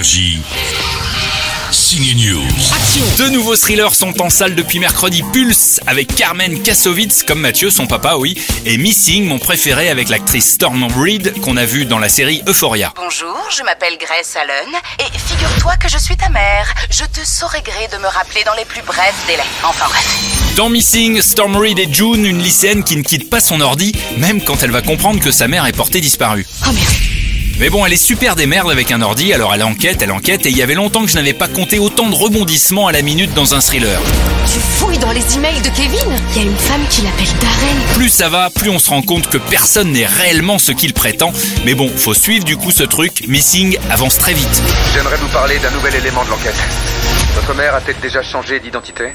Énergie. Signe News. Deux nouveaux thrillers sont en salle depuis mercredi. Pulse avec Carmen Kassovitz, comme Mathieu, son papa, oui, et Missing, mon préféré, avec l'actrice Storm Reed, qu'on a vu dans la série Euphoria. Bonjour, je m'appelle Grace Allen et figure-toi que je suis ta mère. Je te saurai gré de me rappeler dans les plus brefs délais. Enfin bref. Dans Missing, Storm Reed est June, une lycéenne qui ne quitte pas son ordi, même quand elle va comprendre que sa mère est portée disparue. Oh merde. Mais bon, elle est super démerde avec un ordi, alors elle enquête, elle enquête, et il y avait longtemps que je n'avais pas compté autant de rebondissements à la minute dans un thriller. Tu fouilles dans les emails de Kevin? Il y a une femme qui l'appelle Darren. Plus ça va, plus on se rend compte que personne n'est réellement ce qu'il prétend. Mais bon, faut suivre du coup ce truc. Missing avance très vite. J'aimerais vous parler d'un nouvel élément de l'enquête. Votre mère a-t-elle déjà changé d'identité?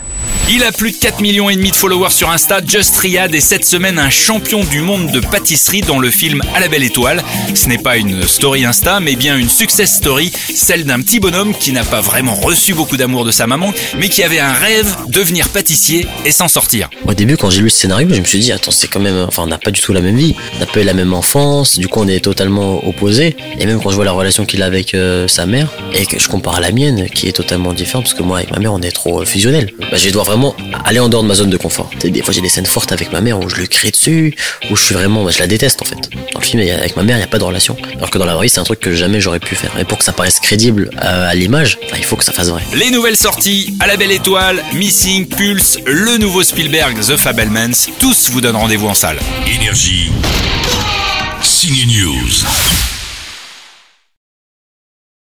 Il a plus de 4 millions de followers sur Insta. Just Riyad est cette semaine un champion du monde de pâtisserie dans le film À la belle étoile. Ce n'est pas une story Insta, mais bien une success story, celle d'un petit bonhomme qui n'a pas vraiment reçu beaucoup d'amour de sa maman, mais qui avait un rêve, devenir pâtissier et s'en sortir. Au début, quand j'ai lu le scénario, je me suis dit, attends, c'est quand même, enfin, on n'a pas du tout la même vie, on n'a pas eu la même enfance, du coup, on est totalement opposés. Et même quand je vois la relation qu'il a avec euh, sa mère, et que je compare à la mienne, qui est totalement différente, parce que moi, avec ma mère, on est trop fusionnels. Bah, aller en dehors de ma zone de confort. Des fois, j'ai des scènes fortes avec ma mère où je lui crie dessus, où je suis vraiment, bah, je la déteste en fait. Dans le film, avec ma mère, il n'y a pas de relation. Alors que dans la vraie vie, c'est un truc que jamais j'aurais pu faire. Et pour que ça paraisse crédible euh, à l'image, il faut que ça fasse vrai. Les nouvelles sorties, À la belle étoile, Missing, Pulse, le nouveau Spielberg, The Fabelmans, tous vous donnent rendez-vous en salle. Énergie. Signe News.